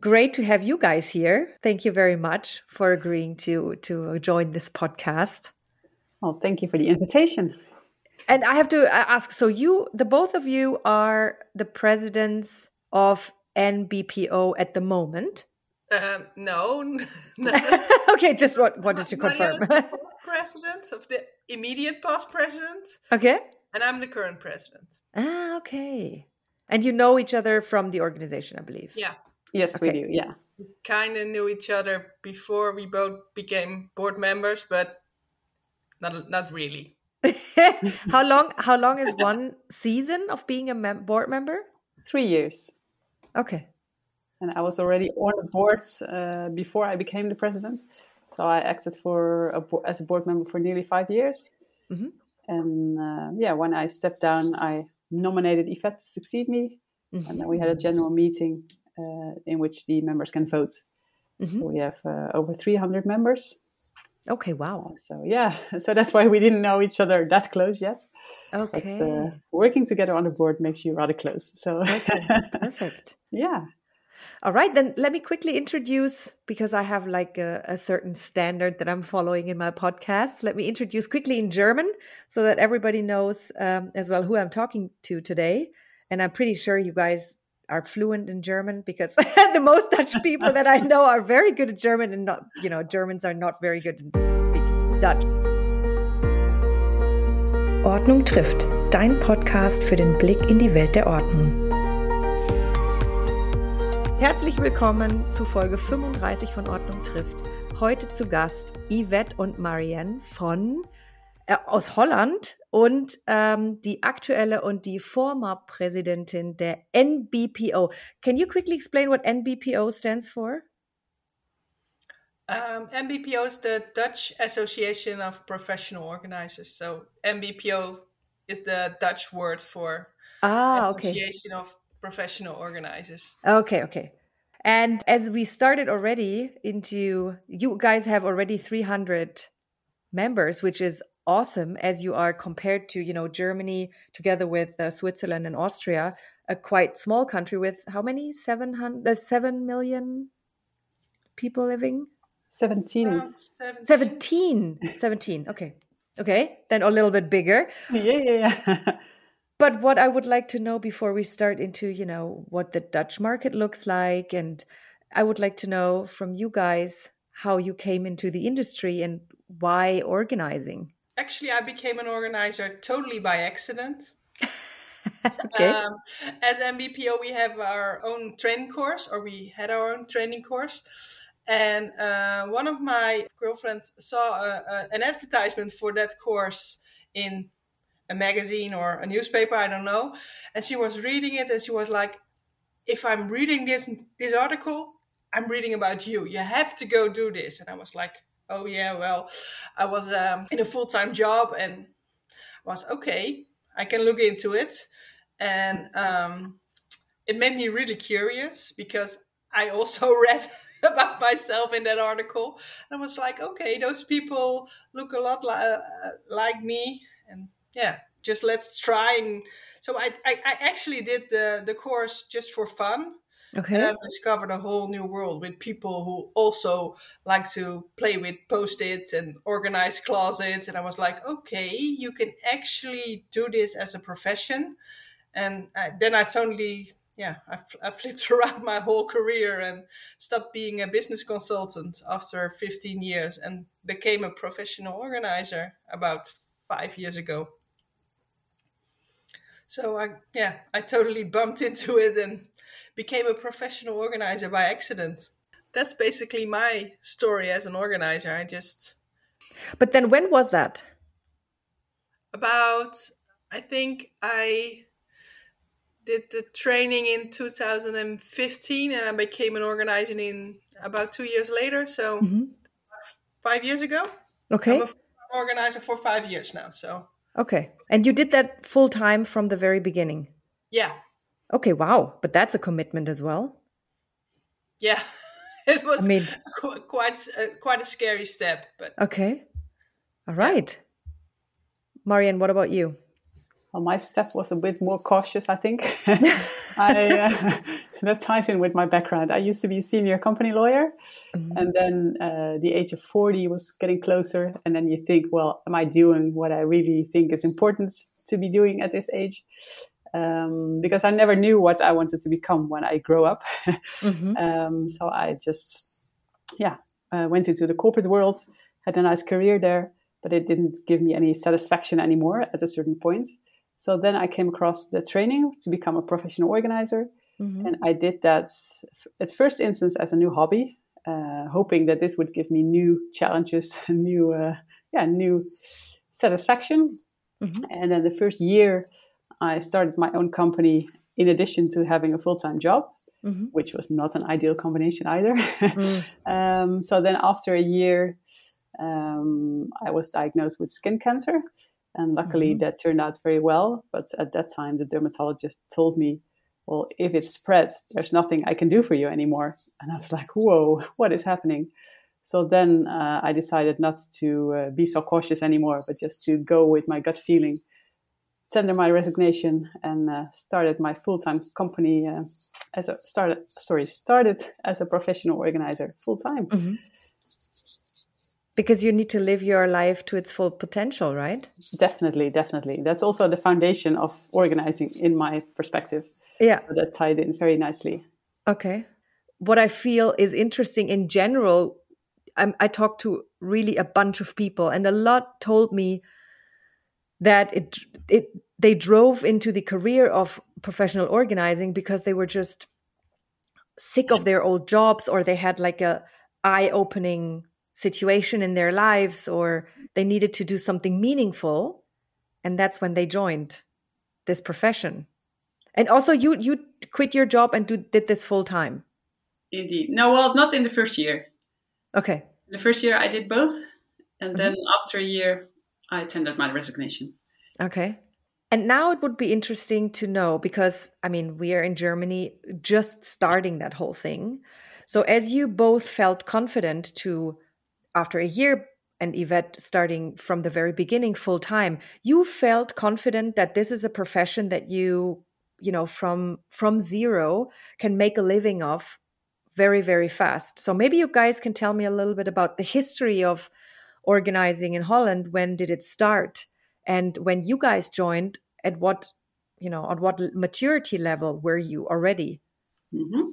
great to have you guys here. Thank you very much for agreeing to to join this podcast. Well, thank you for the invitation. And I have to uh, ask so you the both of you are the presidents of NBPO at the moment? Um, no. okay, just what, wanted to confirm. president of the immediate past president. Okay. And I'm the current president. Ah, okay. And you know each other from the organization, I believe. Yeah. Yes, okay. we do. Yeah. We kind of knew each other before we both became board members, but not not really. how long? How long is one season of being a mem- board member? Three years. Okay. And I was already on the boards uh, before I became the president, so I acted for a, as a board member for nearly five years. Mm-hmm. And uh, yeah, when I stepped down, I nominated Yvette to succeed me, mm-hmm. and then we had a general meeting in which the members can vote. Mm-hmm. So we have uh, over 300 members. Okay, wow. Uh, so yeah, so that's why we didn't know each other that close yet. Okay. But, uh, working together on the board makes you rather close. So okay, perfect. yeah. All right, then let me quickly introduce because I have like a, a, certain standard that I'm following in my podcast. Let me introduce quickly in German so that everybody knows um, as well who I'm talking to today. And I'm pretty sure you guys are fluent in German because the most Dutch people that I know are very good at German and not, you know, Germans are not very good in speaking Dutch. Ordnung trifft, dein Podcast für den Blick in die Welt der Ordnung. Herzlich willkommen zu Folge 35 von Ordnung trifft. Heute zu Gast Yvette und Marianne von aus Holland und ähm, die aktuelle und die former Präsidentin der NBPO. Can you quickly explain what NBPO stands for? Um, NBPO is the Dutch Association of Professional Organizers. So NBPO is the Dutch word for ah, Association okay. of Professional Organizers. Okay, okay. And as we started already into, you guys have already 300 members, which is awesome as you are compared to, you know, Germany together with uh, Switzerland and Austria, a quite small country with how many? 700, uh, 7 million people living? 17. 17. 17. 17. Okay. Okay. Then a little bit bigger. Yeah, yeah, yeah. but what I would like to know before we start into, you know, what the Dutch market looks like, and I would like to know from you guys how you came into the industry and why organizing. Actually, I became an organizer totally by accident. okay. Um, as NBPO, we have our own training course, or we had our own training course. And uh, one of my girlfriends saw a, a, an advertisement for that course in a magazine or a newspaper, I don't know. And she was reading it and she was like, if I'm reading this this article, I'm reading about you. You have to go do this. And I was like, oh yeah, well, I was um, in a full time job and was okay. I can look into it, and um, it made me really curious because I also read about myself in that article, and I was like, okay, those people look a lot li- uh, like me, and yeah, just let's try. And so I, I, I actually did the, the course just for fun. Okay. And I discovered a whole new world with people who also like to play with post-its and organize closets. And I was like, okay, you can actually do this as a profession. And I, then I totally, yeah, I, I flipped around my whole career and stopped being a business consultant after 15 years and became a professional organizer about five years ago. So I, yeah, I totally bumped into it and became a professional organizer by accident. That's basically my story as an organizer. I just. But then when was that? About, I think I did the training in 2015 and I became an organizer in about two years later. So mm-hmm. five years ago. Okay. I'm an organizer for five years now. So. Okay. And you did that full time from the very beginning? Yeah. Okay, wow. But that's a commitment as well. Yeah. It was I mean, quite uh, quite a scary step, but Okay. All right. Marianne, what about you? Well, my step was a bit more cautious, I think. I, uh, that ties in with my background. I used to be a senior company lawyer, mm-hmm. and then uh, the age of 40 was getting closer. And then you think, well, am I doing what I really think is important to be doing at this age? Um, because I never knew what I wanted to become when I grow up. mm-hmm. um, so I just, yeah, uh, went into the corporate world, had a nice career there, but it didn't give me any satisfaction anymore at a certain point. So then I came across the training to become a professional organizer. Mm-hmm. And I did that at first instance as a new hobby, uh, hoping that this would give me new challenges and new, uh, yeah, new satisfaction. Mm-hmm. And then the first year, I started my own company in addition to having a full time job, mm-hmm. which was not an ideal combination either. Mm. um, so then after a year, um, I was diagnosed with skin cancer. And luckily, mm-hmm. that turned out very well. But at that time, the dermatologist told me, well, if it spreads, there's nothing I can do for you anymore. And I was like, whoa, what is happening? So then uh, I decided not to uh, be so cautious anymore, but just to go with my gut feeling, tender my resignation, and uh, started my full-time company uh, as a started. Sorry, started as a professional organizer full time. Mm-hmm. Because you need to live your life to its full potential right? Definitely definitely. That's also the foundation of organizing in my perspective. Yeah. So that tied in very nicely. Okay. What i feel is interesting in general I'm, i talked to really a bunch of people and a lot told me that it it they drove into the career of professional organizing because they were just sick of their old jobs or they had like a eye-opening situation in their lives or they needed to do something meaningful. And that's when they joined this profession. And also you you quit your job and do, did this full time. Indeed. No well not in the first year. Okay. The first year i did both and then mm-hmm. after a year i tendered my resignation. Okay. And now it would be interesting to know because i mean we are in germany just starting that whole thing. So as you both felt confident to after a year and Yvette starting from the very beginning full time, you felt confident that this is a profession that you, you know, from from zero can make a living of very very fast. So maybe you guys can tell me a little bit about the history of organizing in Holland. When did it start? And when you guys joined, at what, you know, on what maturity level were you already? Mm-hmm.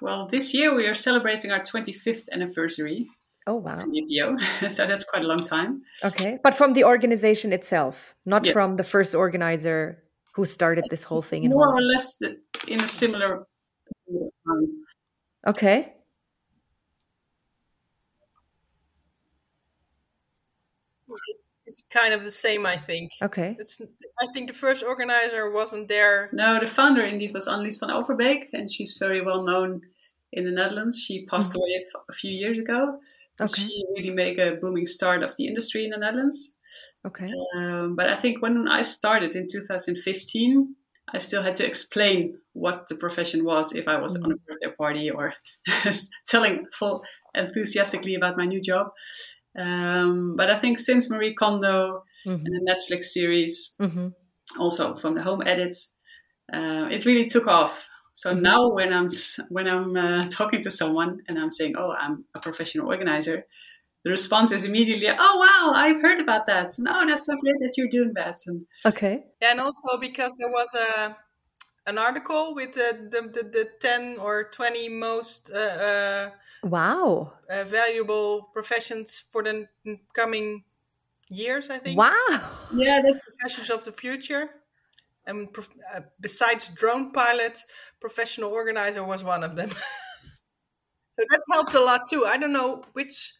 Well, this year we are celebrating our 25th anniversary. Oh, wow. So that's quite a long time. Okay. But from the organization itself, not from the first organizer who started this whole thing in More or less in a similar time. Okay. It's kind of the same, I think. Okay. It's. I think the first organizer wasn't there. No, the founder indeed was Annelies van Overbeek, and she's very well known in the Netherlands. She passed mm-hmm. away a few years ago. Okay. She really made a booming start of the industry in the Netherlands. Okay. Um, but I think when I started in 2015, I still had to explain what the profession was if I was mm-hmm. on a birthday party or telling full enthusiastically about my new job. Um, but I think since Marie Kondo mm-hmm. and the Netflix series, mm-hmm. also from the home edits, uh, it really took off. So mm-hmm. now when I'm when I'm uh, talking to someone and I'm saying, "Oh, I'm a professional organizer," the response is immediately, "Oh, wow, I've heard about that. No, that's so great that you're doing that." And okay, yeah, and also because there was a an article with the the, the, the ten or twenty most uh, uh Wow. Uh, valuable professions for the coming years, I think. Wow. Yeah, the professions of the future. And uh, besides drone pilot, professional organizer was one of them. so that helped a lot too. I don't know which,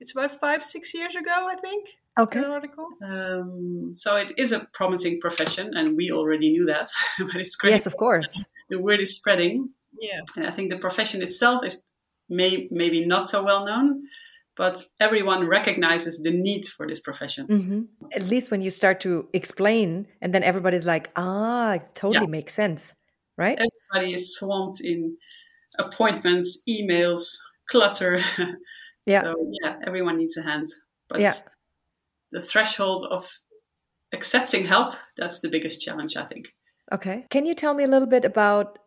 it's about five, six years ago, I think. Okay. article. Um, so it is a promising profession, and we already knew that, but it's great. Yes, of course. The word is spreading. Yeah. And I think the profession itself is may maybe not so well known but everyone recognizes the need for this profession mm-hmm. at least when you start to explain and then everybody's like ah it totally yeah. makes sense right everybody is swamped in appointments emails clutter yeah so yeah everyone needs a hand but yeah. The threshold of accepting help, that's the biggest challenge, I think. Okay. Can you tell me a little bit about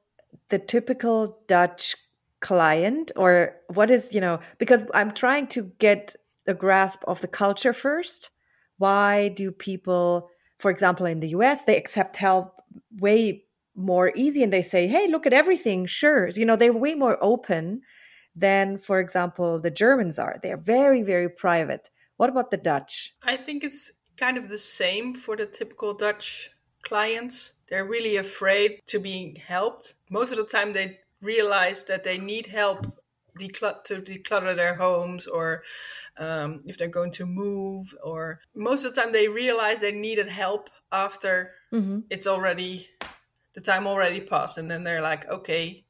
the typical Dutch client or what is, you know, because I'm trying to get a grasp of the culture first. Why do people, for example, in the US, they accept help way more easy and they say, hey, look at everything, sure. You know, they're way more open than, for example, the Germans are. They're very, very private. What about the Dutch? I think it's kind of the same for the typical Dutch clients. They're really afraid to be helped. Most of the time, they realize that they need help to declutter their homes or um, if they're going to move or most of the time they realize they needed help after mm-hmm. it's already the time already passed and then they're like okay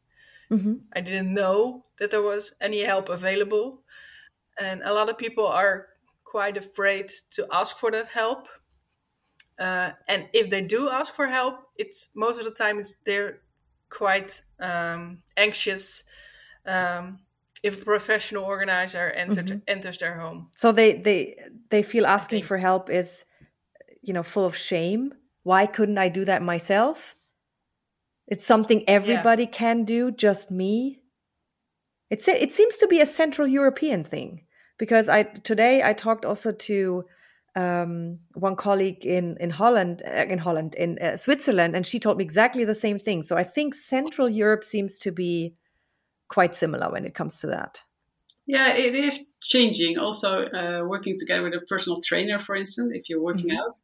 mm-hmm. i didn't know that there was any help available and a lot of people are quite afraid to ask for that help. Uh, and if they do ask for help, it's most of the time it's they're quite um, anxious um, if a professional organizer mm-hmm. enters their home. So they they they feel asking for help is you know full of shame. Why couldn't I do that myself? It's something everybody yeah. can do, just me. It's it seems to be a Central European thing because I today I talked also to um, one colleague in in Holland, uh, in Holland, in uh, Switzerland, and she told me exactly the same thing. So I think Central Europe seems to be quite similar when it comes to that. Yeah, it is changing. Also, uh, working together with a personal trainer, for instance, if you're working mm-hmm. out.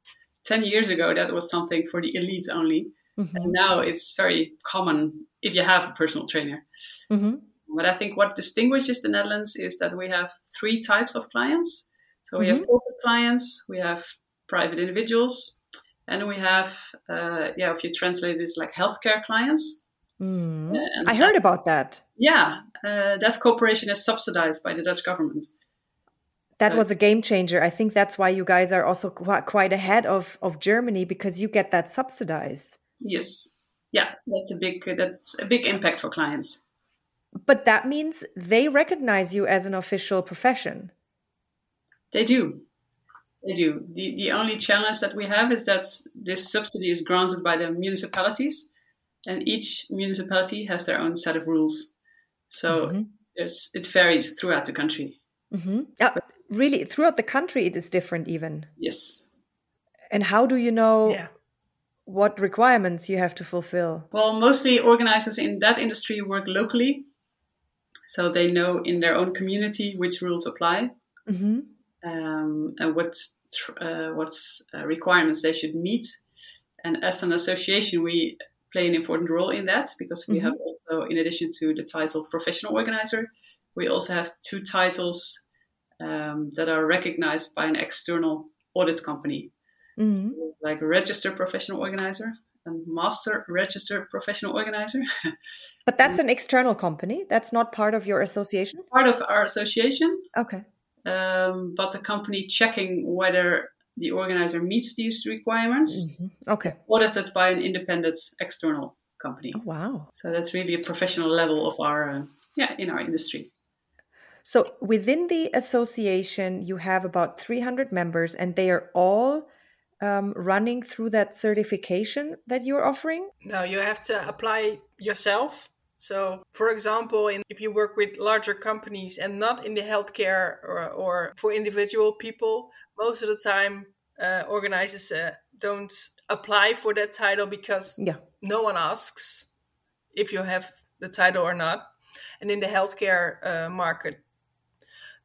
Ten years ago, that was something for the elites only, mm-hmm. and now it's very common if you have a personal trainer. Mm-hmm. But I think what distinguishes the Netherlands is that we have three types of clients. So we mm-hmm. have corporate clients, we have private individuals, and we have, uh, yeah, if you translate this like healthcare clients. Mm. Uh, I heard that, about that. Yeah, uh, that cooperation is subsidized by the Dutch government. That so, was a game changer. I think that's why you guys are also quite, quite ahead of, of Germany because you get that subsidized. Yes, yeah, that's a big that's a big impact for clients. But that means they recognize you as an official profession. They do. They do. The, the only challenge that we have is that this subsidy is granted by the municipalities, and each municipality has their own set of rules. So mm-hmm. it varies throughout the country. Mm-hmm. Uh, really, throughout the country, it is different, even. Yes. And how do you know yeah. what requirements you have to fulfill? Well, mostly organizers in that industry work locally so they know in their own community which rules apply mm-hmm. um, and what uh, what's uh, requirements they should meet. And as an association, we play an important role in that because we mm-hmm. have also, in addition to the title professional organizer, we also have two titles um, that are recognized by an external audit company, mm-hmm. so like a registered professional organizer a master registered professional organizer. but that's an external company. That's not part of your association. Part of our association. Okay. Um, but the company checking whether the organizer meets these requirements. Mm-hmm. Okay. audited by an independent external company. Oh, wow. So that's really a professional level of our uh, yeah in our industry. So within the association, you have about 300 members, and they are all um, running through that certification that you're offering? No, you have to apply yourself. So, for example, in, if you work with larger companies and not in the healthcare or, or for individual people, most of the time uh, organizers uh, don't apply for that title because yeah. no one asks if you have the title or not. And in the healthcare uh, market,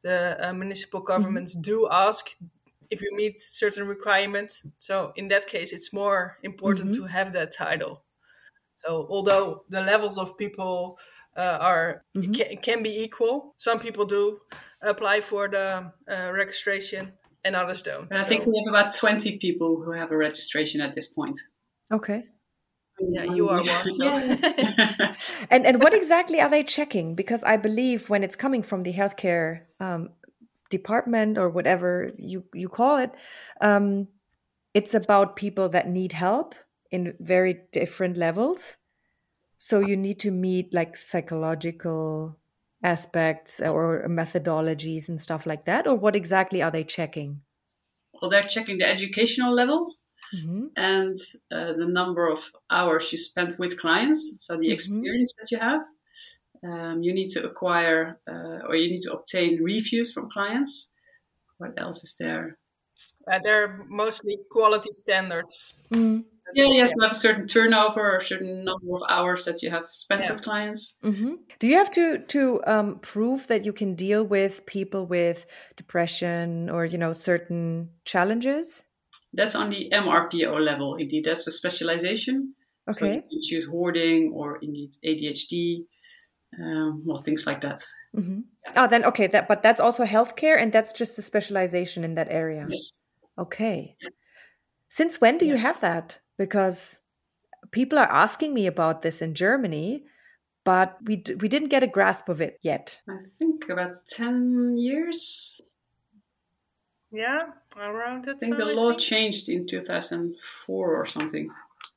the uh, municipal mm-hmm. governments mm-hmm. do ask if you meet certain requirements. So in that case, it's more important mm-hmm. to have that title. So although the levels of people uh, are mm-hmm. can, can, be equal, some people do apply for the uh, registration and others don't. I so. think we have about twenty people who have a registration at this point. Okay. Yeah, you are one. So. and and what exactly are they checking? Because I believe when it's coming from the healthcare um, department or whatever you you call it um, it's about people that need help in very different levels so you need to meet like psychological aspects or methodologies and stuff like that or what exactly are they checking well they're checking the educational level mm-hmm. and uh, the number of hours you spend with clients. So the mm-hmm. experience that you have. Um, you need to acquire uh, or you need to obtain reviews from clients. What else is there? Uh, they're mostly quality standards. Mm. Yeah, you have to have a certain turnover or a certain number of hours that you have spent yeah. with clients. Mm-hmm. Do you have to to um, prove that you can deal with people with depression or you know certain challenges? That's on the MRPO level. Indeed, that's a specialization. Okay. So you choose hoarding or indeed ADHD, um, well, things like that. Mm-hmm. Yeah. Oh, then okay. That but that's also healthcare, and that's just a specialization in that area. Yes. Okay. Since when do yeah. you have that? because people are asking me about this in Germany, but we d- we didn't get a grasp of it yet. I think about ten years. Yeah, around that. I think time, the law think. changed in two thousand four or something.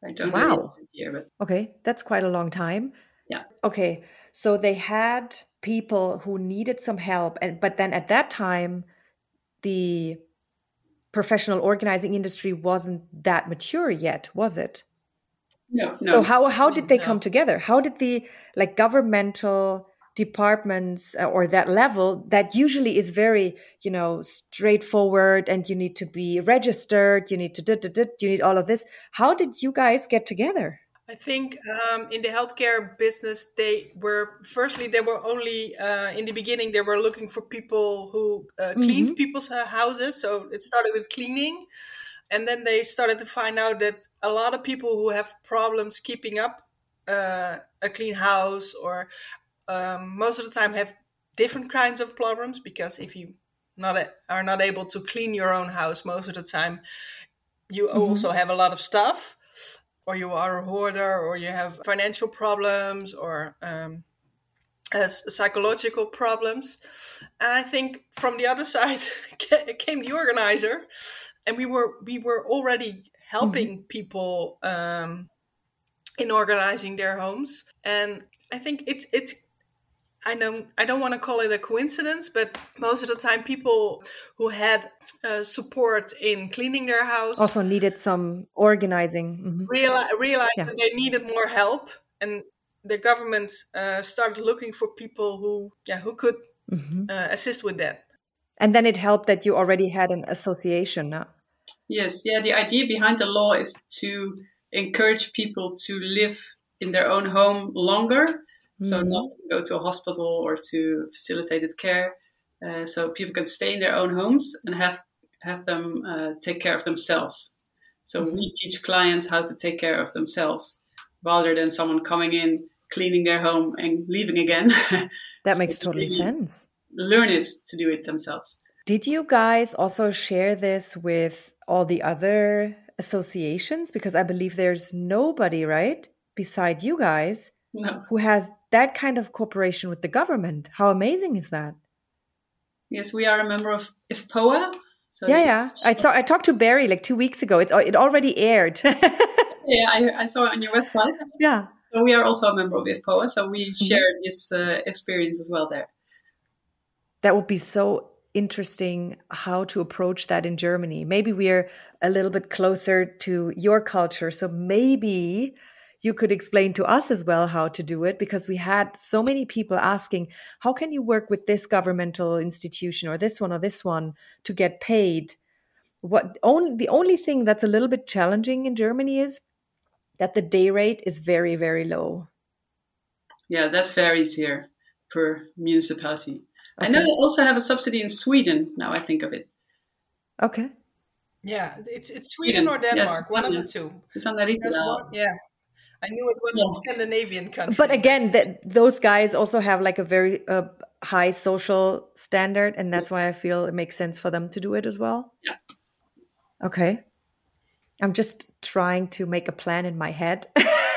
I don't wow. know year, but okay, that's quite a long time. Yeah. Okay, so they had people who needed some help, and but then at that time, the professional organizing industry wasn't that mature yet, was it? No. no. So how how did they no. come together? How did the like governmental departments uh, or that level that usually is very you know straightforward and you need to be registered you need to you need all of this how did you guys get together I think um, in the healthcare business, they were firstly they were only uh, in the beginning they were looking for people who uh, cleaned mm-hmm. people's uh, houses. So it started with cleaning, and then they started to find out that a lot of people who have problems keeping up uh, a clean house or um, most of the time have different kinds of problems because if you not a, are not able to clean your own house most of the time, you mm-hmm. also have a lot of stuff or you are a hoarder or you have financial problems or um, as psychological problems and i think from the other side came the organizer and we were we were already helping mm-hmm. people um, in organizing their homes and i think it's it's I know I don't want to call it a coincidence, but most of the time, people who had uh, support in cleaning their house also needed some organizing. Mm-hmm. Reali- realized yeah. that they needed more help, and the government uh, started looking for people who, yeah, who could mm-hmm. uh, assist with that. And then it helped that you already had an association. No? Yes, yeah. The idea behind the law is to encourage people to live in their own home longer so mm-hmm. not to go to a hospital or to facilitated care. Uh, so people can stay in their own homes and have have them uh, take care of themselves. So mm-hmm. we teach clients how to take care of themselves rather than someone coming in, cleaning their home and leaving again. that so makes totally sense. Learn it to do it themselves. Did you guys also share this with all the other associations? Because I believe there's nobody, right, beside you guys no. who has that kind of cooperation with the government. How amazing is that? Yes, we are a member of IFPOA. So yeah, yeah. I saw. I talked to Barry like two weeks ago. It's it already aired. yeah, I, I, saw it on your website. Yeah. So we are also a member of IFPOA, so we mm-hmm. share mm-hmm. this uh, experience as well there. That would be so interesting how to approach that in Germany. Maybe we're a little bit closer to your culture, so maybe you could explain to us as well how to do it because we had so many people asking how can you work with this governmental institution or this one or this one to get paid what only the only thing that's a little bit challenging in germany is that the day rate is very very low yeah that varies here per municipality okay. i know they also have a subsidy in sweden now i think of it okay yeah, it's it's Sweden, Sweden. or Denmark, yes, one of the two. Susanna Rittila. Yeah, I knew it was yeah. a Scandinavian country. But again, that those guys also have like a very uh, high social standard, and that's yes. why I feel it makes sense for them to do it as well. Yeah. Okay. I'm just trying to make a plan in my head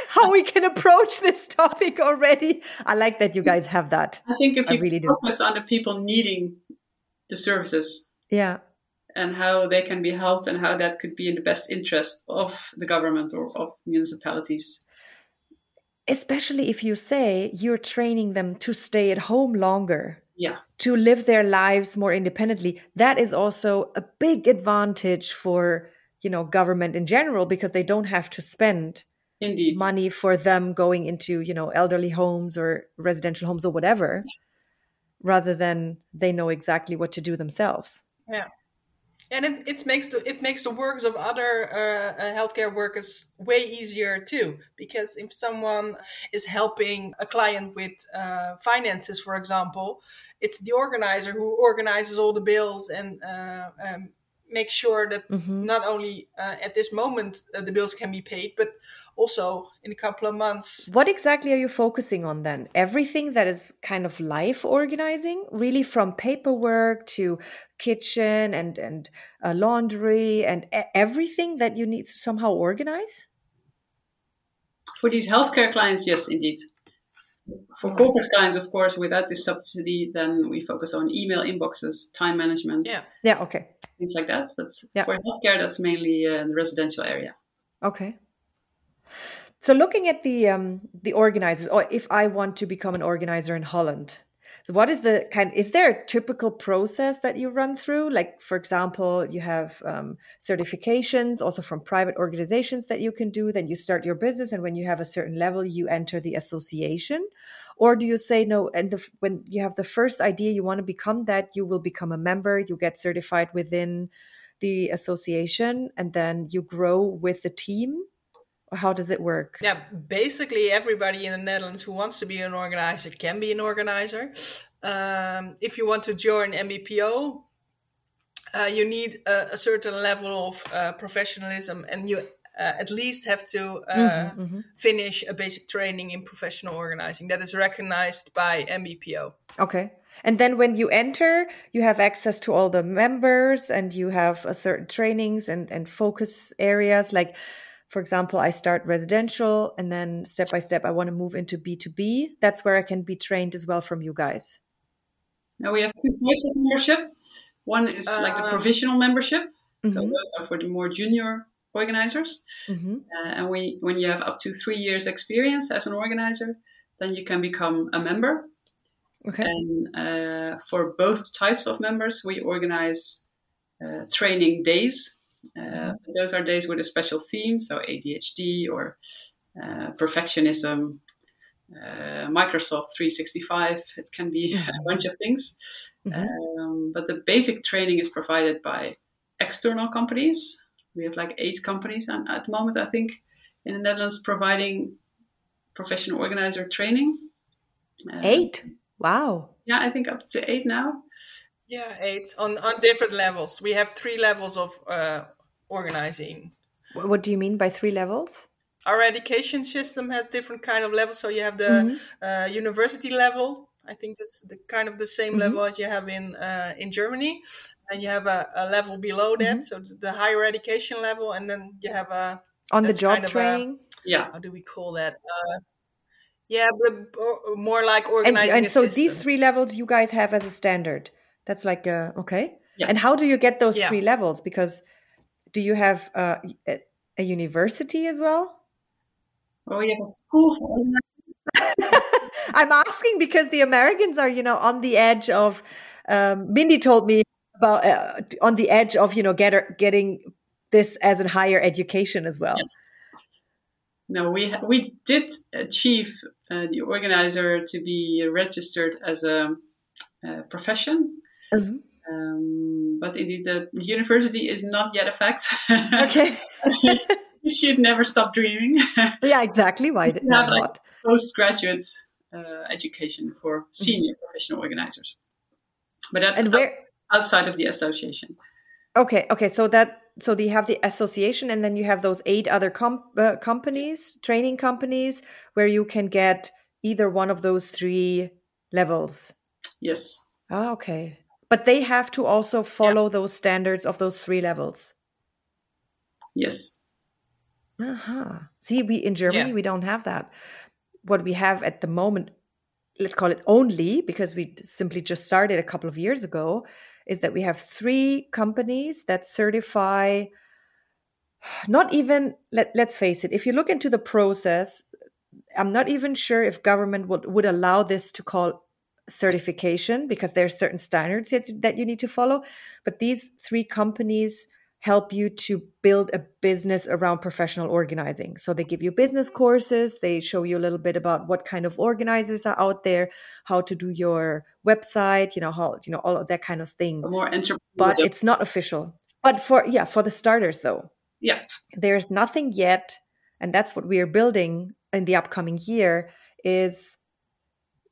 how we can approach this topic already. I like that you guys have that. I think if you really focus do. on the people needing the services, yeah, and how they can be helped, and how that could be in the best interest of the government or of municipalities especially if you say you're training them to stay at home longer yeah. to live their lives more independently. That is also a big advantage for you know government in general because they don't have to spend Indeed. money for them going into you know elderly homes or residential homes or whatever rather than they know exactly what to do themselves. Yeah and it, it makes the it makes the works of other uh, uh, healthcare workers way easier too because if someone is helping a client with uh, finances for example it's the organizer who organizes all the bills and uh, um, make sure that mm-hmm. not only uh, at this moment uh, the bills can be paid but also in a couple of months. What exactly are you focusing on then? Everything that is kind of life organizing, really from paperwork to kitchen and and uh, laundry and everything that you need to somehow organize? For these healthcare clients, yes, indeed. For corporate clients, of course, without this subsidy, then we focus on email inboxes, time management. Yeah. Yeah. Okay. Things like that. But yeah. for healthcare, that's mainly uh, the residential area. Okay. So looking at the um, the organizers, or if I want to become an organizer in Holland, so what is the kind? Is there a typical process that you run through? Like, for example, you have um, certifications also from private organizations that you can do. Then you start your business, and when you have a certain level, you enter the association. Or do you say no? And the, when you have the first idea, you want to become that, you will become a member. You get certified within the association, and then you grow with the team or how does it work? Yeah, basically everybody in the Netherlands who wants to be an organizer can be an organizer. Um, if you want to join NBPO, uh, you need a, a, certain level of uh, professionalism and you uh, at least have to uh, mm-hmm, mm-hmm. finish a basic training in professional organizing that is recognized by NBPO. Okay. And then when you enter, you have access to all the members and you have a certain trainings and, and focus areas. Like for example, I start residential and then step by step, I want to move into B2B. That's where I can be trained as well from you guys. Now we have two types of membership. One is uh, like the provisional membership. Mm-hmm. So those are for the more junior organizers. Mm-hmm. Uh, and we, when you have up to three years experience as an organizer, then you can become a member. Okay. And uh, for both types of members, we organize uh, training days uh, those are days with a special theme, so ADHD or uh, perfectionism, uh, Microsoft 365. It can be a bunch of things. Mm-hmm. Um, but the basic training is provided by external companies. We have like eight companies and at the moment, I think, in the Netherlands providing professional organizer training. eight? Wow. Yeah, I think up to eight now. Yeah, eight on on different levels. We have three levels of uh, organizing. What do you mean by three levels? Our education system has different kind of levels. So you have the mm-hmm. uh, university level. I think that's the kind of the same mm-hmm. level as you have in uh, in Germany, and you have a, a level below that, mm-hmm. so the higher education level, and then you have a on the job kind training. A, yeah, how do we call that? Uh, yeah, but more like organizing. And, and so these three levels you guys have as a standard. That's like a, okay. Yeah. And how do you get those yeah. three levels? Because do you have uh, a, a university as well? Oh, you have a school for I'm asking because the Americans are, you know, on the edge of. Um, Mindy told me about uh, on the edge of, you know, get, getting this as a higher education as well. Yeah. No, we we did achieve uh, the organizer to be registered as a, a profession. Mm-hmm. Um, but indeed, the university is not yet a fact. Okay. you should never stop dreaming. yeah, exactly. Why, why not? Like postgraduate uh, education for senior mm-hmm. professional organizers. But that's and where, outside of the association. Okay, okay. So that so you have the association, and then you have those eight other com- uh, companies, training companies, where you can get either one of those three levels. Yes. Oh, okay but they have to also follow yeah. those standards of those three levels. Yes. Uh-huh. See, we in Germany yeah. we don't have that. What we have at the moment, let's call it only because we simply just started a couple of years ago, is that we have three companies that certify not even let, let's face it if you look into the process i'm not even sure if government would, would allow this to call certification because there are certain standards that, that you need to follow. But these three companies help you to build a business around professional organizing. So they give you business courses, they show you a little bit about what kind of organizers are out there, how to do your website, you know, how you know all of that kind of thing. More but it's not official. But for yeah, for the starters though. Yeah. There's nothing yet and that's what we are building in the upcoming year is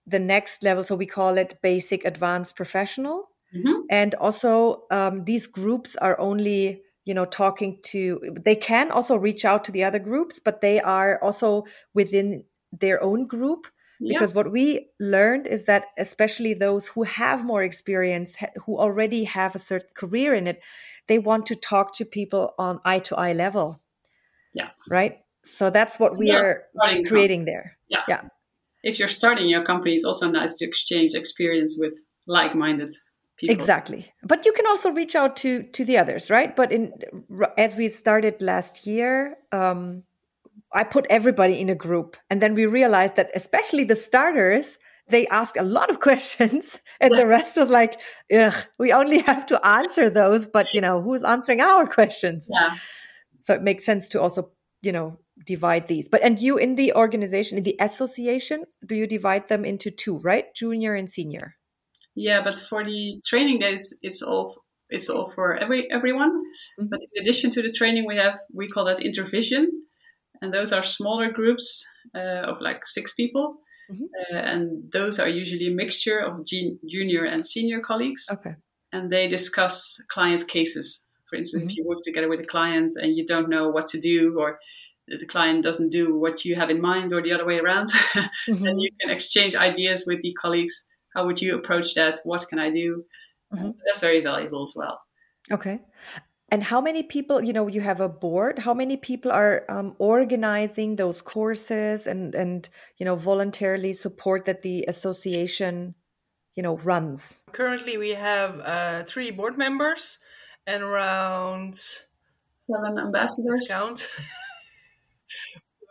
the next level so we call it basic advanced professional Mm-hmm. And also, um, these groups are only, you know, talking to, they can also reach out to the other groups, but they are also within their own group. Yeah. Because what we learned is that, especially those who have more experience, who already have a certain career in it, they want to talk to people on eye to eye level. Yeah. Right. So that's what we are creating there. Yeah. Yeah. If you're starting your company, it's also nice to exchange experience with like minded people. Exactly. But you can also reach out to to the others, right? But in as we started last year, um, I put everybody in a group, and then we realized that especially the starters, they ask a lot of questions, and the rest was like, Ugh, we only have to answer those, but you know, who's answering our questions? Yeah. So it makes sense to also, you know, divide these. But and you in the organization, in the association, do you divide them into two, right? Junior and senior. Yeah, but for the training days, it's all it's all for every everyone. Mm-hmm. But in addition to the training, we have we call that intervision, and those are smaller groups uh, of like six people, mm-hmm. uh, and those are usually a mixture of gen- junior and senior colleagues. Okay, and they discuss client cases. For instance, mm-hmm. if you work together with a client and you don't know what to do, or the client doesn't do what you have in mind, or the other way around, mm-hmm. then you can exchange ideas with the colleagues how would you approach that? What can I do? Mm-hmm. So that's very valuable as well. Okay. And how many people, you know, you have a board, how many people are um, organizing those courses and, and, you know, voluntarily support that the association, you know, runs? Currently, we have uh, three board members and around seven ambassadors. Count.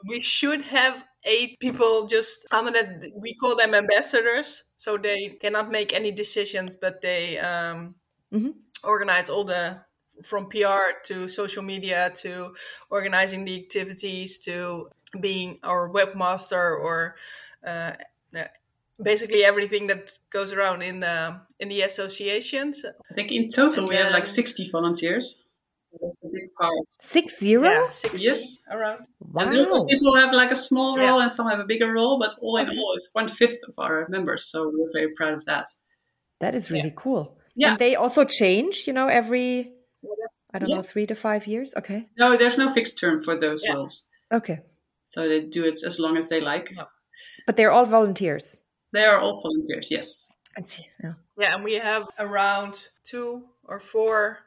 we should have eight people just under that we call them ambassadors so they cannot make any decisions but they um, mm-hmm. organize all the from pr to social media to organizing the activities to being our webmaster or uh, basically everything that goes around in the in the associations i think in total we have like 60 volunteers Six zero? Yeah, six yes. around. Wow. And people have like a small role yeah. and some have a bigger role, but all in all, it's one fifth of our members. So we're very proud of that. That is really yeah. cool. Yeah. And they also change, you know, every, I don't know, three to five years. Okay. No, there's no fixed term for those roles. Okay. So they do it as long as they like. But they're all volunteers. They are all volunteers, yes. I see. Yeah. yeah, and we have around two or four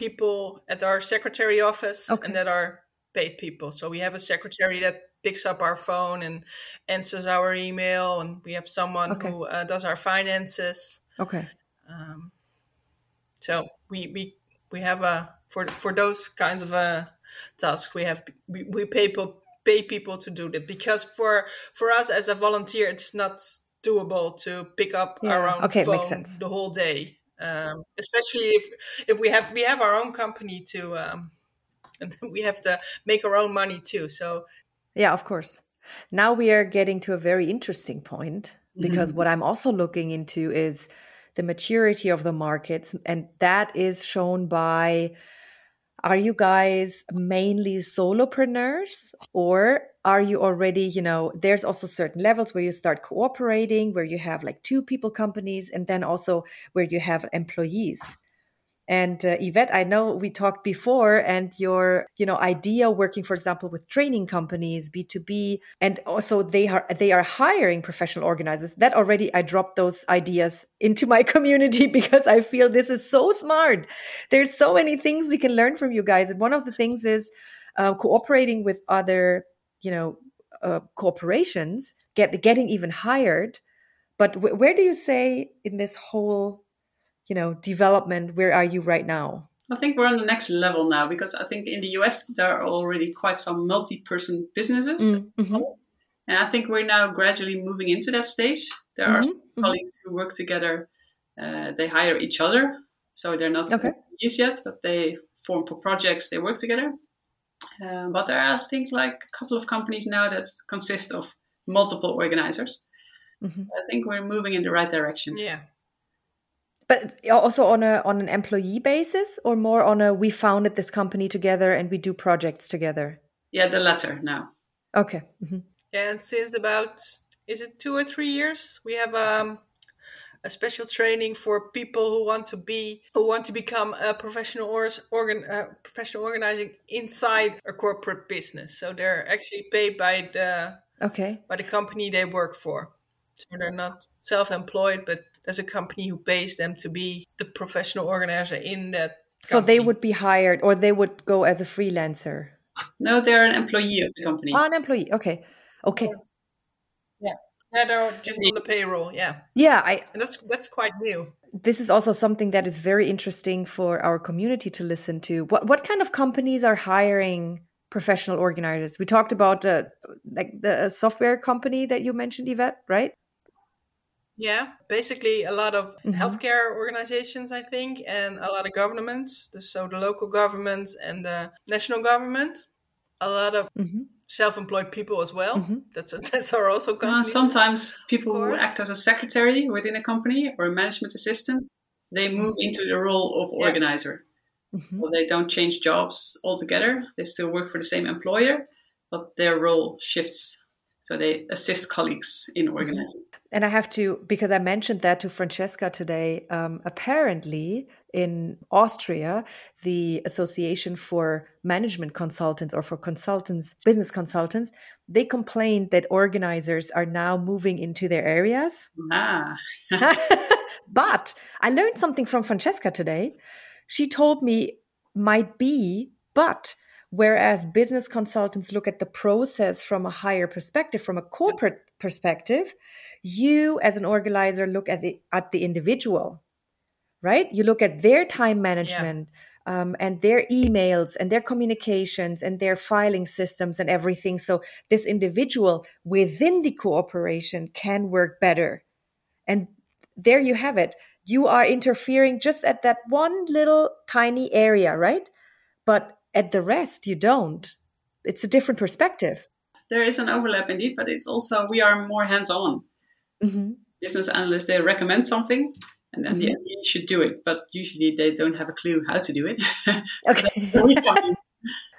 people at our secretary office okay. and that are paid people. So we have a secretary that picks up our phone and answers our email, and we have someone okay. who uh, does our finances. Okay. Um, so we we we have a for for those kinds of uh, tasks we have we, we pay people pay people to do that because for for us as a volunteer it's not doable to pick up yeah. our own okay, phone the whole day um, especially if if we have we have our own company to um, and we have to make our own money too. So yeah, of course. Now we are getting to a very interesting point because mm-hmm. what I'm also looking into is the maturity of the markets, and that is shown by are you guys mainly solopreneurs or are you already you know there's also certain levels where you start cooperating where you have like two people companies and then also where you have employees and uh, Yvette, I know we talked before, and your you know idea working, for example, with training companies, B two B, and also they are they are hiring professional organizers. That already I dropped those ideas into my community because I feel this is so smart. There's so many things we can learn from you guys, and one of the things is uh, cooperating with other you know uh, corporations, get getting even hired. But where do you say in this whole you know development where are you right now I think we're on the next level now because I think in the US there are already quite some multi-person businesses, mm, mm-hmm. and I think we're now gradually moving into that stage. There mm-hmm. are mm-hmm. colleagues who work together; uh, they hire each other, So they're not Okay. used yet, but they form for projects. They work together. Um, but there are, I think, like a couple of companies now that consist of multiple organizers. Mhm. I think we're moving in the right direction. Yeah. But also on a on an employee basis, or more on a we founded this company together and we do projects together. Yeah, the latter now. Okay. Mhm. Yeah, and since about is it two or three years, we have um, a special training for people who want to be who want to become a professional or organ uh, professional organizing inside a corporate business. So they're actually paid by the Okay. by the company they work for. So they're not self-employed, but there's a company who pays them to be the professional organizer in that. So they would be hired, or they would go as a freelancer. No, they're an employee of the company. Ah, an employee. Okay. Okay. yeah, they're just on the payroll. Yeah, Yeah, I and that's that's quite new. this is also something that is very interesting for our community to listen to. What what kind of companies are hiring professional organizers? We talked about uh, like the software company that you mentioned, Yvette, right? Yeah, basically a lot of Mhm. healthcare organizations, I think, and a lot of governments. So the local governments and the national government. A lot of hmm self-employed people as well. Mhm. That's that's are also Uh, companies. sometimes people who act as a secretary within a company or a management assistant, they move into the role of Yeah. organizer. hmm So they don't change jobs altogether. They still work for the same employer, but their role shifts. So they assist colleagues in organizing. And I have to, because I mentioned that to Francesca today. Um, apparently, in Austria, the Association for Management Consultants or for consultants, business consultants, they complained that organizers are now moving into their areas. Ah, but I learned something from Francesca today. She told me might be, but whereas business consultants look at the process from a higher perspective, from a corporate perspective, you as an organizer look at the at the individual, right? You look at their time management. Um, and their emails and their communications and their filing systems and everything. So, this individual within the cooperation can work better. And there you have it. You are interfering just at that one little tiny area, right? But at the rest, you don't. It's a different perspective. there is an overlap indeed, but it's also we are more hands-on. hmm Business analysts they recommend something, and then the Mhm. MD should do it, but usually they don't have a clue how to do it. Okay. we come in.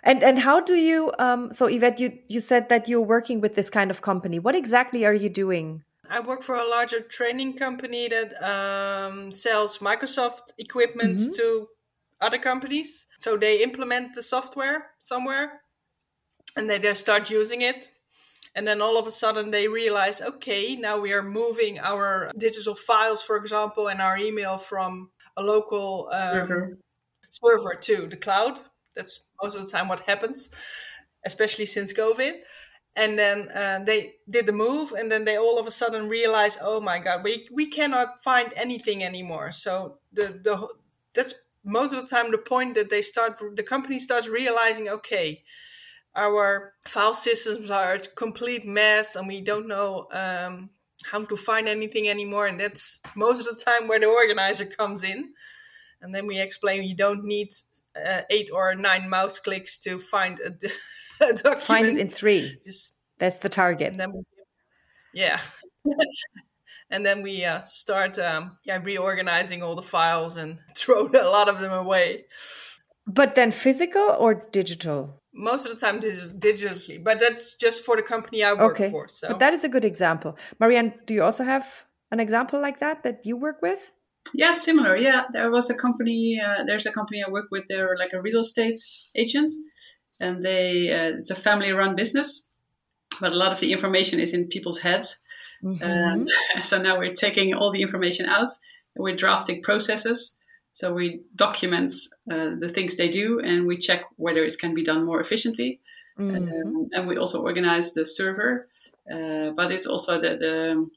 and and how do you? Um, so Yvette, you you said that you're working with this kind of company. What exactly are you doing? I work for a larger training company that um, sells Microsoft equipment Mhm. to other companies. So they implement the software somewhere and they just start using it. And then all of a sudden they realize, okay, now we are moving our digital files, for example, and our email from a local um, Server. server to the cloud. That's most of the time what happens, especially since COVID. And then uh, they did the move, and then they all of a sudden realized, oh my god, we we cannot find anything anymore. So the the that's most of the time the point that they start the company starts realizing, okay, our file systems are a complete mess, and we don't know um, how to find anything anymore. And that's most of the time where the organizer comes in. And then we explain you don't need uh, eight or nine mouse clicks to find a document. Find it in three. Just That's the target. we, yeah. and then we uh, start um, yeah reorganizing all the files and throw a lot of them away. But then physical or digital? Most of the time dig- digitally, but that's just for the company I work okay. for. So But that is a good example. Marianne, do you also have an example like that that you work with? Yeah, similar. Yeah, there was a company. Uh, there's a company I work with. They're like a real estate agent, and they uh, it's a family-run business, but a lot of the information is in people's heads. Mhm. And so now we're taking all the information out. And we're drafting processes. So we document uh, the things they do, and we check whether it can be done more efficiently. Mhm. Um, and we also organize the server, uh, but it's also the, the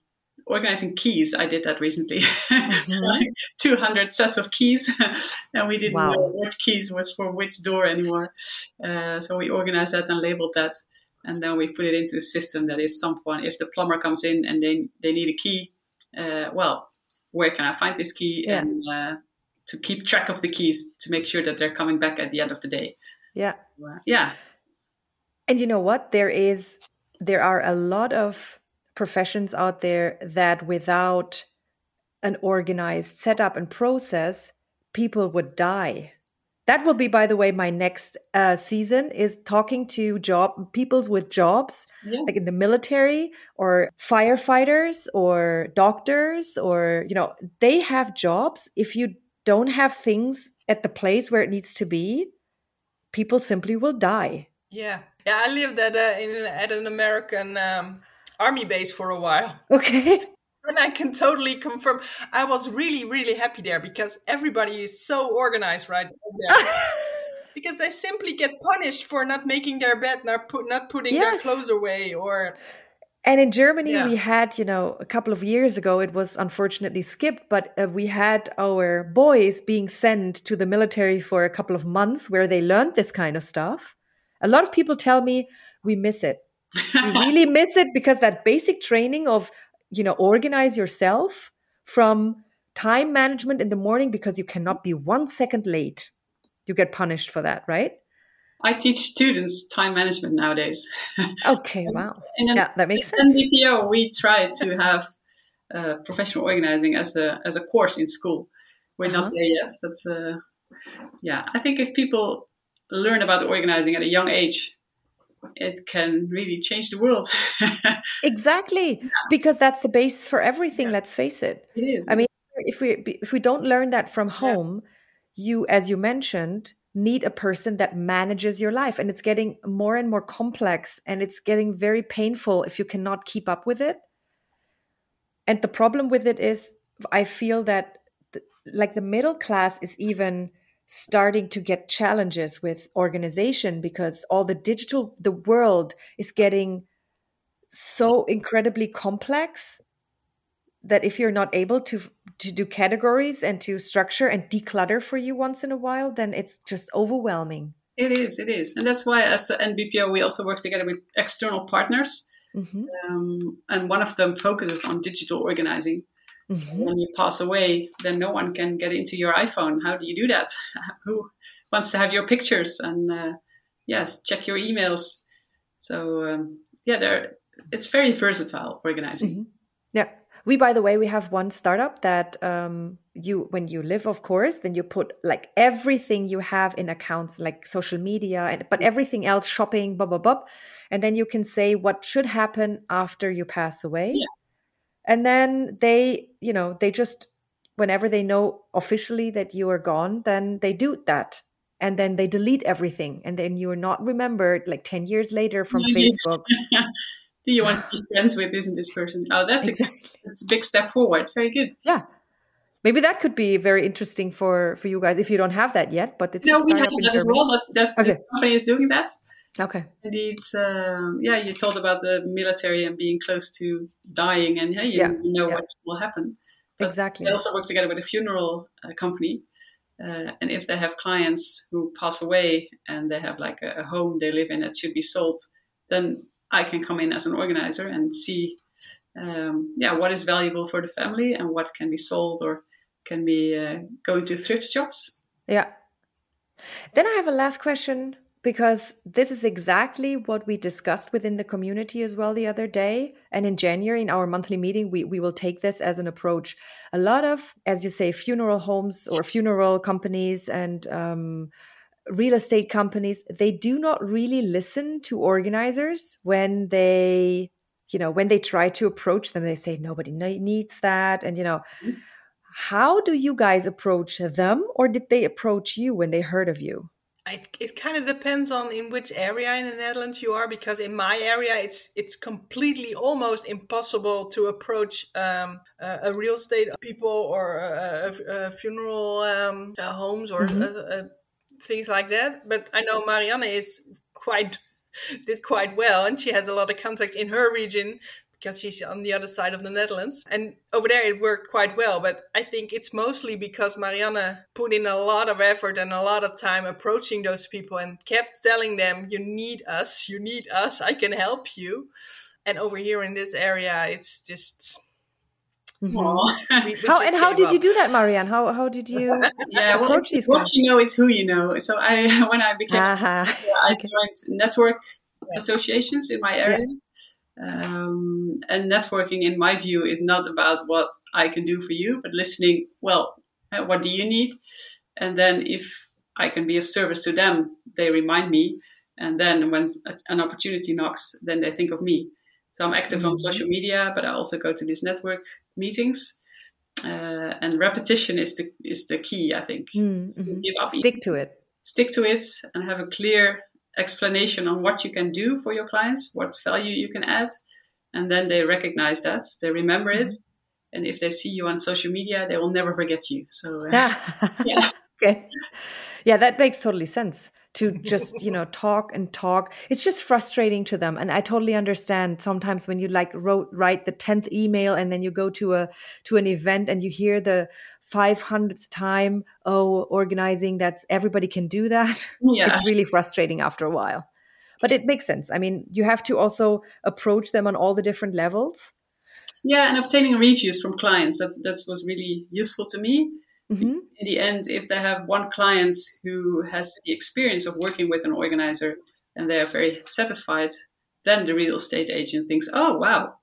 organizing keys. I did that recently, like 200 sets of keys, and we didn't Wow. know which keys was for which door anymore. Uh, so we organized that and labeled that, and then we put it into a system that if someone, if the plumber comes in and they they need a key, uh, well, where can I find this key? Yeah. And uh, to keep track of the keys to make sure that they're coming back at the end of the day. Yeah. Yeah. And you know what? There is there are a lot of professions out there that without an organized setup and process, people would die. That will be, by the way, my next uh, season is talking to job people with jobs, yeah. like in the military or firefighters or doctors, or you know, they have jobs. If you don't have things at the place where it needs to be, people simply will die. Yeah, yeah. I lived at a, in, at an American um, army base for a while. Okay. And I can totally confirm. I was really, really happy there because everybody is so organized right there. because they simply get punished for not making their bed, not put, not putting yes. their clothes away, or. And in Germany, yeah. we had, you know, a couple of years ago, it was unfortunately skipped, but uh, we had our boys being sent to the military for a couple of months where they learned this kind of stuff. A lot of people tell me we miss it. we really miss it because that basic training of you know organize yourself from time management in the morning because you cannot be one second late. You get punished for that right? I teach students time management nowadays. Okay wow. yeah that makes sense. In NBPO, we try to have uh, professional organizing as a as a course in school. We're uh-huh. not there yet but uh, yeah i think if people learn about organizing at a young age it can really change the world. exactly, yeah. because that's the base for everything. Yeah. Let's face it. It is. I mean, if we if we don't learn that from home, yeah. you, as you mentioned, need a person that manages your life, and it's getting more and more complex, and it's getting very painful if you cannot keep up with it. And the problem with it is, I feel that, the, like the middle class is even starting to get challenges with organization because all the digital the world is getting so incredibly complex that if you're not able to to do categories and to structure and declutter for you once in a while then it's just overwhelming. It is it is. And that's why as NBPO we also work together with external partners. Mm-hmm. um, and one of them focuses on digital organizing Mm-hmm. when you pass away, then no one can get into your iPhone. How do you do that? Who wants to have your pictures and uh, yes, check your emails? So um, yeah, there it's very versatile organizing. Mm-hmm. Yeah. We, by the way, we have one startup that um, you, when you live, of course, then you put like everything you have in accounts, like social media, and but everything else, shopping, blah blah blah, and then you can say what should happen after you pass away. Yeah and then they you know they just whenever they know officially that you are gone then they do that. And then they delete everything. And then you're not remembered like 10 years later from facebook. do you want to be friends with isn't this person? Oh that's exactly. a, that's a big step forward. Very good. Yeah. Maybe that could be very interesting for for you guys if you don't have that yet but it's no we have that as well. That's, that's okay. the company is doing that Okay. Indeed, um, yeah, you told about the military and being close to dying, and hey, you, yeah. you know yeah. what will happen. But exactly. They also work together with a funeral uh, company, uh, and if they have clients who pass away and they have like a, a, home they live in that should be sold, then I can come in as an organizer and see, um, yeah, what is valuable for the family and what can be sold or can be uh, going to thrift shops. Yeah. Then I have a last question because this is exactly what we discussed within the community as well the other day. And in January, in our monthly meeting, we, we will take this as an approach. A lot of, as you say, funeral homes or funeral companies and um, real estate companies, they do not really listen to organizers when they, you know, when they try to approach them, they say nobody needs that. And, you know, mm-hmm. how do you guys approach them or did they approach you when they heard of you? It, it kind of depends on in which area in the Netherlands you are, because in my area it's it's completely almost impossible to approach um, a, a, real estate people or a, a, funeral um, uh, homes or mm-hmm. Uh, uh, things like that. But I know Marianne is quite did quite well, and she has a lot of contacts in her region because she's on the other side of the Netherlands. And over there it worked quite well. But I think it's mostly because Marianne put in a lot of effort and a lot of time approaching those people and kept telling them, you need us, you need us, I can help you. And over here in this area, it's just Mm-hmm. we, we how and how did up. you do that, Marianne? How how did you yeah, well, approach these? What you know, it's who you know. So I when I became uh-huh. I joined network associations in my area. Yeah. Um, and networking, in my view, is not about what I can do for you, but listening. Well, uh, what do you need? And then if I can be of service to them, they remind me. And then when an opportunity knocks, then they think of me. So I'm active mm-hmm. on social media, but I also go to these network meetings. Uh, and repetition is the is the key, I think. Mm-hmm. Stick to it. Stick to it, and have a clear explanation on what you can do for your clients, what value you can add, and then they recognize that, they remember it, mm-hmm. and if they see you on social media, they will never forget you. So, uh, yeah. okay, yeah, that makes totally sense to just you know talk and talk it's just frustrating to them and i totally understand sometimes when you like wrote write the 10th email and then you go to a to an event and you hear the 500th time oh organizing that's everybody can do that. Yeah. it's really frustrating after a while. But it makes sense. I mean you have to also approach them on all the different levels. Yeah and obtaining reviews from clients that, that was really useful to me. Mm-hmm. in the end if they have one client who has the experience of working with an organizer and they are very satisfied then the real estate agent thinks oh wow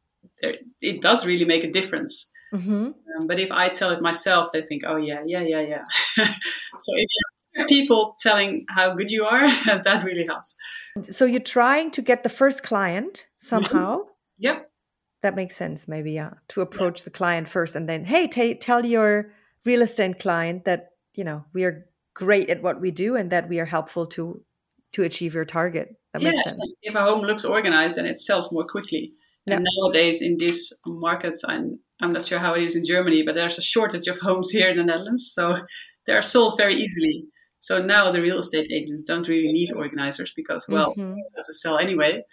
it does really make a difference Mm-hmm. Um, but if I tell it myself, they think, oh, yeah, yeah, yeah, yeah. so if you people telling how good you are, that really helps. So you're trying to get the first client somehow? Mm-hmm. Yep. That makes sense, maybe, yeah. To approach the client first and then, hey, t- tell your real estate client that, you know, we are great at what we do and that we are helpful to to achieve your target. That yeah, makes sense. If a home looks organized, then it sells more quickly. And nowadays in this market, I'm I'm not sure how it is in Germany, but there's a shortage of homes here in the Netherlands, so they are sold very easily. So now the real estate agents don't really need organizers because, well, mm-hmm. it doesn't sell anyway.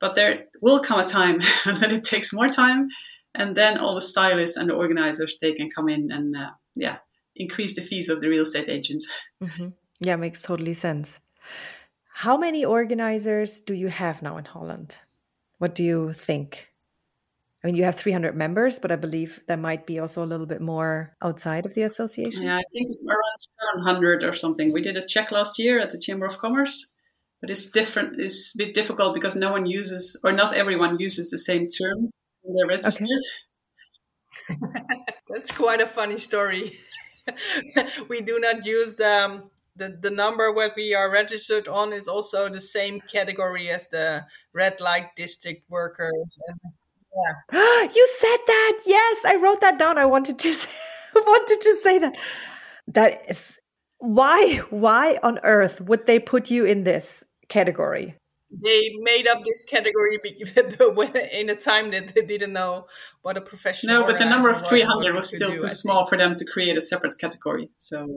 But there will come a time that it takes more time, and then all the stylists and the organizers they can come in and uh, yeah increase the fees of the real estate agents. Mm-hmm. Yeah, makes totally sense. How many organizers do you have now in Holland? What do you think? I mean, you have 300 members, but I believe there might be also a little bit more outside of the association. Yeah, I think around 700 or something. We did a check last year at the Chamber of Commerce, but it's different. It's a bit difficult because no one uses, or not everyone uses the same term when they're registered. Okay. That's quite a funny story. we do not use the, um, the the number where we are registered on is also the same category as the red light district workers and yeah. you said that. Yes, I wrote that down. I wanted to say, wanted to say that. That is why why on earth would they put you in this category? They made up this category in a time that they didn't know what a professional. No, but the number of 300 was still do, too I small think. for them to create a separate category. So,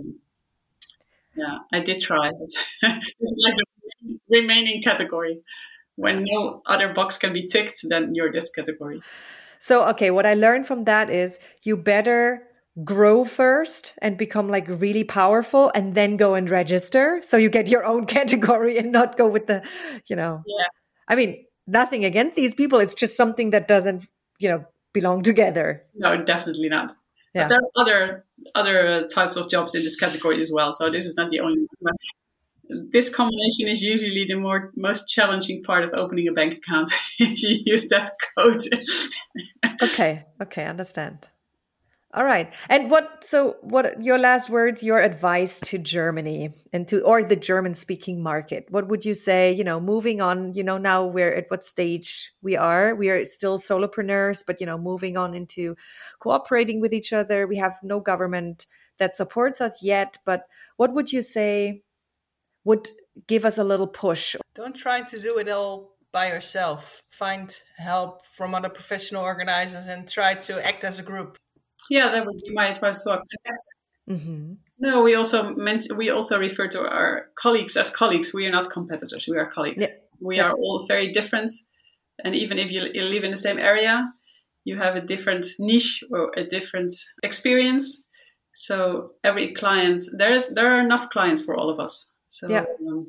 yeah, I did try. It's like the remaining category when no other box can be ticked, then you're this category. So, okay, what I learned from that is you better grow first and become like really powerful and then go and register. So you get your own category and not go with the, you know. Yeah. I mean, nothing against these people. It's just something that doesn't, you know, belong together. No, definitely not. Yeah. But there are other other types of jobs in this category as well. So this is not the only one this combination is usually the more most challenging part of opening a bank account if you use that code. okay, okay, understand. All right. And what so what your last words, your advice to Germany and to or the German speaking market. What would you say, you know, moving on, you know, now we're at what stage we are? We are still solopreneurs, but you know, moving on into cooperating with each other. We have no government that supports us yet, but what would you say would give us a little push. Don't try to do it all by yourself. Find help from other professional organizers and try to act as a group. Yeah, that would be my advice. So mm-hmm. No, we also we also refer to our colleagues as colleagues. We are not competitors. We are colleagues. Yeah. We yeah. are all very different, and even if you live in the same area, you have a different niche or a different experience. So every client, there's there are enough clients for all of us. So yeah. um,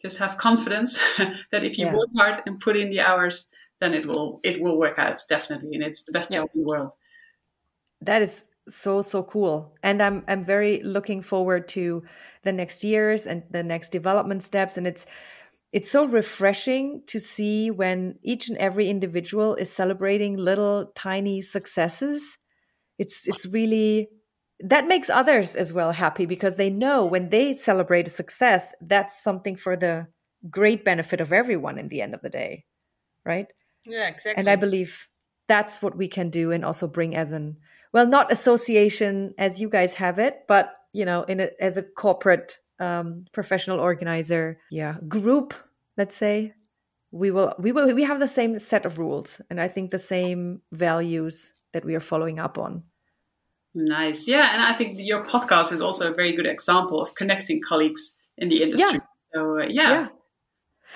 just have confidence that if you work hard and put in the hours, then it will it will work out definitely, and it's the best job in the world. That is so so cool. And i'm i'm very looking forward to the next years and the next development steps. And it's it's so refreshing to see when each and every individual is celebrating little tiny successes. It's it's really that makes others as well happy because they know when they celebrate a success that's something for the great benefit of everyone in the end of the day right? Yeah exactly and i believe that's what we can do and also bring as an well not association as you guys have it but you know in a, as a corporate um, professional organizer yeah group let's say we will we will we have the same set of rules and i think the same values that we are following up on nice yeah and i think your podcast is also a very good example of connecting colleagues in the industry yeah. so uh, yeah. yeah.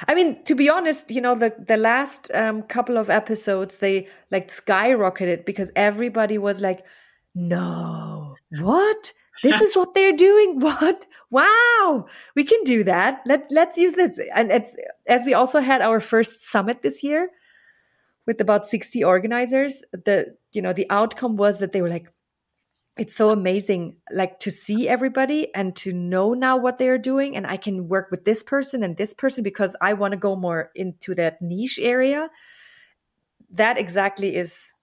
I mean, to be honest, you know, the the last um, couple of episodes they like skyrocketed because everybody was like, "No, what? This is what they're doing? What? Wow, we can do that. Let let's use this." And it's as we also had our first summit this year with about sixty organizers. The you know the outcome was that they were like, it's so amazing like to see everybody and to know now what they're doing and i can work with this person and this person because i want to go more into that niche area. That exactly is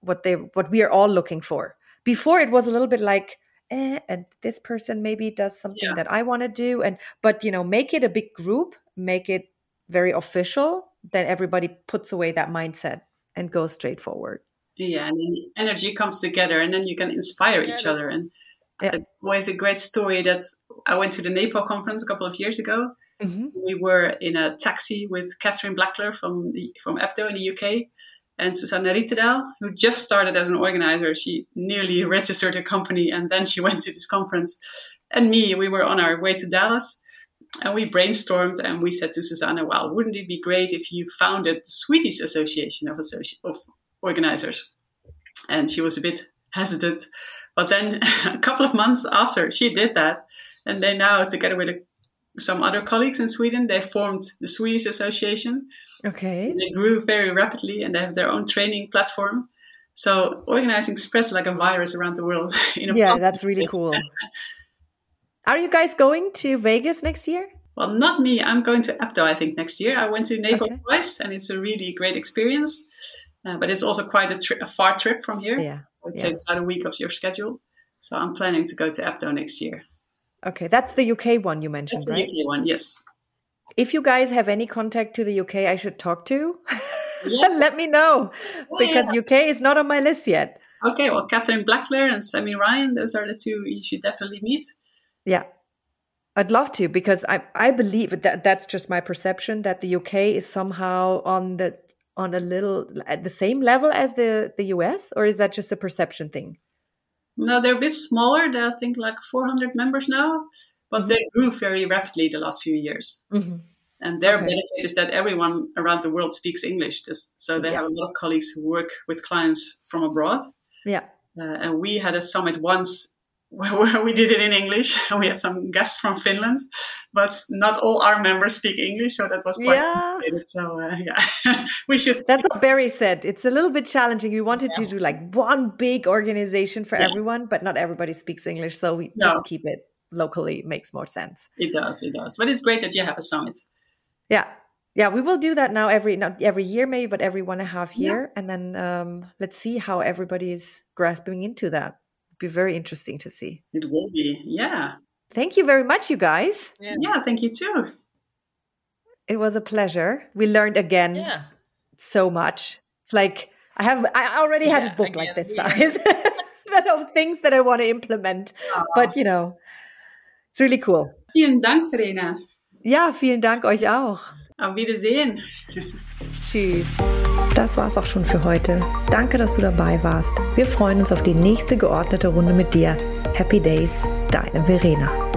what they what we are all looking for. Before it was a little bit like eh, and this person maybe does something yeah. that i want to do and but you know make it a big group make it very official then everybody puts away that mindset and goes straight forward yeah and energy comes together and then you can inspire yeah, each other and yeah. it's always a great story that i went to the NAPO conference a couple of years ago mm-hmm. we were in a taxi with catherine blackler from the, from APDO in the uk and Susanna Rietedal, who just started as an organizer. She nearly registered a company and then she went to this conference. And me, we were on our way to Dallas and we brainstormed and we said to Susanna, well, wouldn't it be great if you founded the Swedish Association of, Associ- of organizers. And she was a bit hesitant. But then a couple of months after she did that, and they now, together with a, some other colleagues in Sweden, they formed the Swedish Association. Okay. They grew very rapidly and they have their own training platform. So organizing spreads like a virus around the world. yeah, that's really cool. Are you guys going to Vegas next year? Well, not me. I'm going to APDO, I think, next year. I went to Naples okay. twice, and it's a really great experience. Uh, but it's also quite a, tri- a, far trip from here. Yeah. It yeah. takes about a week of your schedule. So I'm planning to go to APDO next year. Okay, that's the UK one you mentioned, that's right? The UK one, yes. If you guys have any contact to the UK, I should talk to. Yeah. Let me know oh, because yeah. UK is not on my list yet. Okay, well, Catherine Blackler and Sammy Ryan, those are the two you should definitely meet. Yeah, I'd love to because I I believe that that's just my perception that the UK is somehow on the on a little at the same level as the the US, or is that just a perception thing? No, they're a bit smaller. They're I think like 400 members now, but mm-hmm. they grew very rapidly the last few years. Mm-hmm. And their okay. benefit is that everyone around the world speaks English. Just, so they yeah. have a lot of colleagues who work with clients from abroad. Yeah. Uh, and we had a summit once we did it in English. We had some guests from Finland, but not all our members speak English, so that was quite yeah. complicated. So uh, yeah, we should. That's what Barry said. It's a little bit challenging. We wanted yeah. to do like one big organization for yeah. everyone, but not everybody speaks English, so we no. just keep it locally. It makes more sense. It does. It does. But it's great that you have a summit. Yeah. Yeah, we will do that now every not every year maybe, but every one and a half year, and then um, let's see how everybody is grasping into that be very interesting to see. It will be, yeah. Thank you very much, you guys. Yeah, yeah thank you too. It was a pleasure. We learned again yeah. so much. It's like I have I already had yeah, a book again, like this size that of things that I want to implement. Oh. But you know, it's really cool. Vielen Dank, Verena. Ja, vielen Dank euch auch. Auf Wiedersehen. Tschüss. Das war's auch schon für heute. Danke, dass du dabei warst. Wir freuen uns auf die nächste geordnete Runde mit dir. Happy Days, deine Verena.